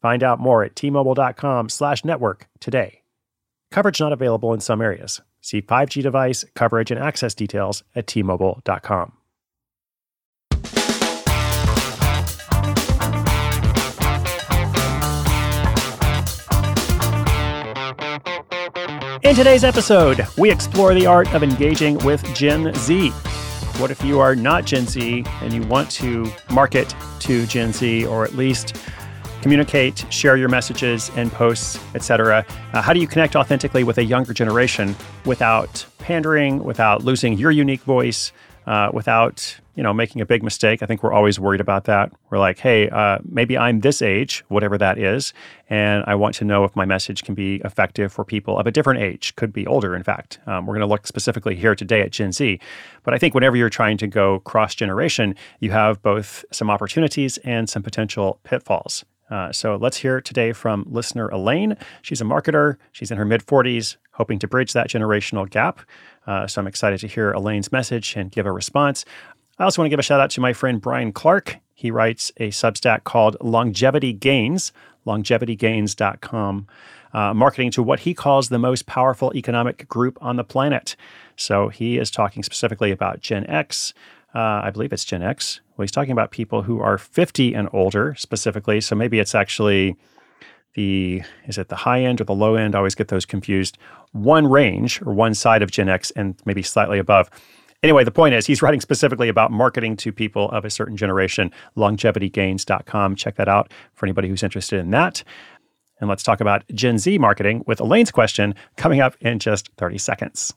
Find out more at tmobile.com slash network today. Coverage not available in some areas. See 5G device, coverage, and access details at tmobile.com. In today's episode, we explore the art of engaging with Gen Z. What if you are not Gen Z and you want to market to Gen Z or at least communicate, share your messages and posts, etc. Uh, how do you connect authentically with a younger generation without pandering, without losing your unique voice, uh, without you know making a big mistake? I think we're always worried about that. We're like, hey, uh, maybe I'm this age, whatever that is, and I want to know if my message can be effective for people of a different age, could be older, in fact. Um, we're going to look specifically here today at Gen Z, but I think whenever you're trying to go cross generation, you have both some opportunities and some potential pitfalls. Uh, so let's hear today from listener Elaine. She's a marketer. She's in her mid 40s, hoping to bridge that generational gap. Uh, so I'm excited to hear Elaine's message and give a response. I also want to give a shout out to my friend Brian Clark. He writes a Substack called Longevity Gains, longevitygains.com, uh, marketing to what he calls the most powerful economic group on the planet. So he is talking specifically about Gen X, uh, I believe it's Gen X. Well, he's talking about people who are 50 and older specifically. So maybe it's actually the, is it the high end or the low end? I always get those confused. One range or one side of Gen X and maybe slightly above. Anyway, the point is he's writing specifically about marketing to people of a certain generation. Longevitygains.com. Check that out for anybody who's interested in that. And let's talk about Gen Z marketing with Elaine's question coming up in just 30 seconds.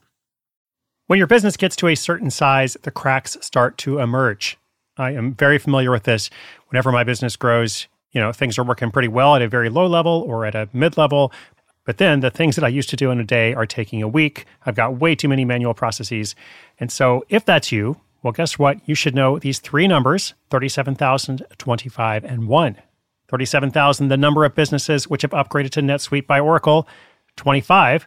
When your business gets to a certain size, the cracks start to emerge. I am very familiar with this. Whenever my business grows, you know, things are working pretty well at a very low level or at a mid level. But then the things that I used to do in a day are taking a week. I've got way too many manual processes. And so if that's you, well, guess what? You should know these three numbers 37,000, 25, and 1. 37,000, the number of businesses which have upgraded to NetSuite by Oracle. 25,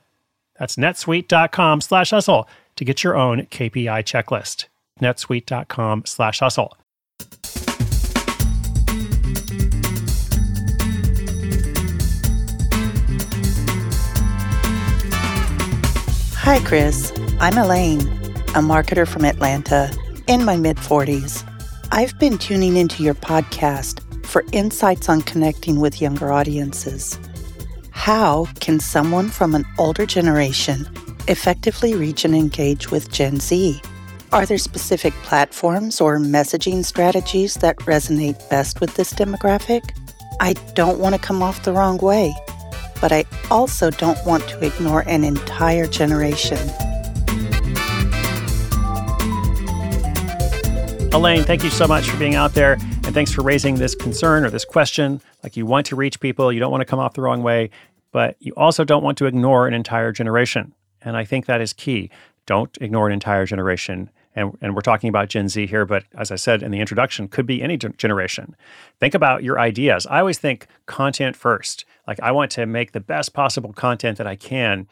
That's netsuite.com slash hustle to get your own KPI checklist. netsuite.com slash hustle. Hi, Chris. I'm Elaine, a marketer from Atlanta in my mid 40s. I've been tuning into your podcast for insights on connecting with younger audiences. How can someone from an older generation effectively reach and engage with Gen Z? Are there specific platforms or messaging strategies that resonate best with this demographic? I don't want to come off the wrong way, but I also don't want to ignore an entire generation. Elaine, thank you so much for being out there. And thanks for raising this concern or this question. Like you want to reach people, you don't want to come off the wrong way but you also don't want to ignore an entire generation. And I think that is key. Don't ignore an entire generation. And, and we're talking about Gen Z here, but as I said in the introduction, could be any generation. Think about your ideas. I always think content first. Like, I want to make the best possible content that I can.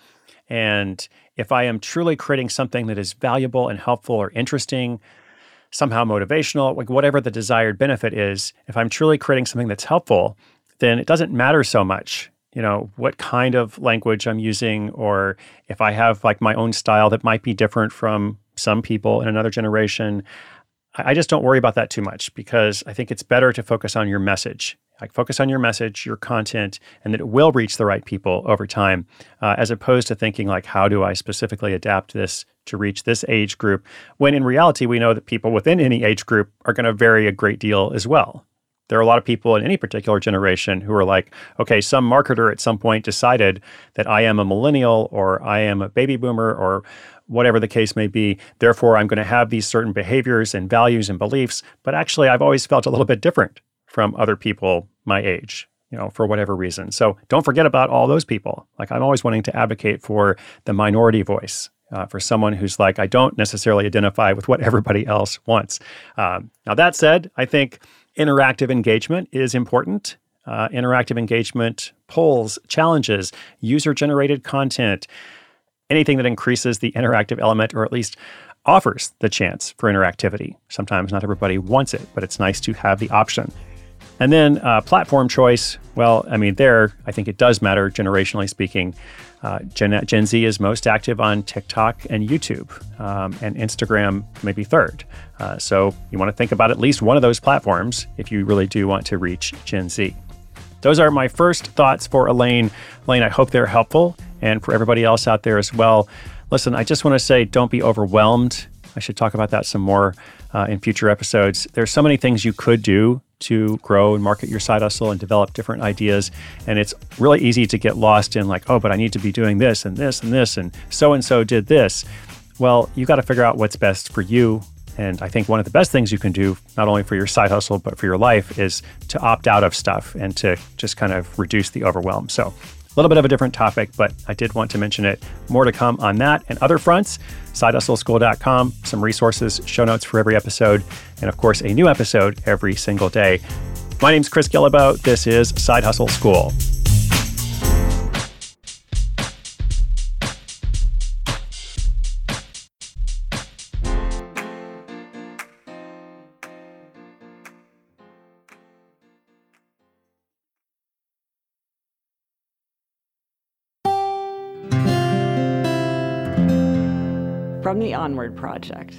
And if I am truly creating something that is valuable and helpful or interesting, somehow motivational, like whatever the desired benefit is, if I'm truly creating something that's helpful, then it doesn't matter so much you know what kind of language i'm using or if i have like my own style that might be different from some people in another generation i just don't worry about that too much because i think it's better to focus on your message Like focus on your message, your content, and that it will reach the right people over time, uh, as opposed to thinking like, how do I specifically adapt this to reach this age group? When in reality, we know that people within any age group are going to vary a great deal as well. There are a lot of people in any particular generation who are like, okay, some marketer at some point decided that I am a millennial or I am a baby boomer or whatever the case may be. Therefore, I'm going to have these certain behaviors and values and beliefs. But actually, I've always felt a little bit different from other people my age, you know, for whatever reason. So don't forget about all those people. Like I'm always wanting to advocate for the minority voice. Uh, for someone who's like, I don't necessarily identify with what everybody else wants. Um, now, that said, I think interactive engagement is important. Uh, interactive engagement, polls, challenges, user generated content, anything that increases the interactive element or at least offers the chance for interactivity. Sometimes not everybody wants it, but it's nice to have the option. And then uh, platform choice. Well, I mean, there, I think it does matter generationally speaking. Uh, Gen, Gen, Z is most active on TikTok and YouTube, um, and Instagram maybe third. Uh, so you want to think about at least one of those platforms if you really do want to reach Gen Z. Those are my first thoughts for Elaine. Elaine, I hope they're helpful, and for everybody else out there as well. Listen, I just want to say don't be overwhelmed. I should talk about that some more uh, in future episodes. There's so many things you could do to grow and market your side hustle and develop different ideas. And it's really easy to get lost in like, oh, but I need to be doing this and this and this, and so and so did this. Well, you got to figure out what's best for you. And I think one of the best things you can do, not only for your side hustle, but for your life, is to opt out of stuff and to just kind of reduce the overwhelm. So a little bit of a different topic, but I did want to mention it. More to come on that and other fronts. SideHustleSchool.com, some resources, show notes for every episode, and of course, a new episode every single day. My name's Chris Guillebeau. This is Side Hustle School. from the Onward Project.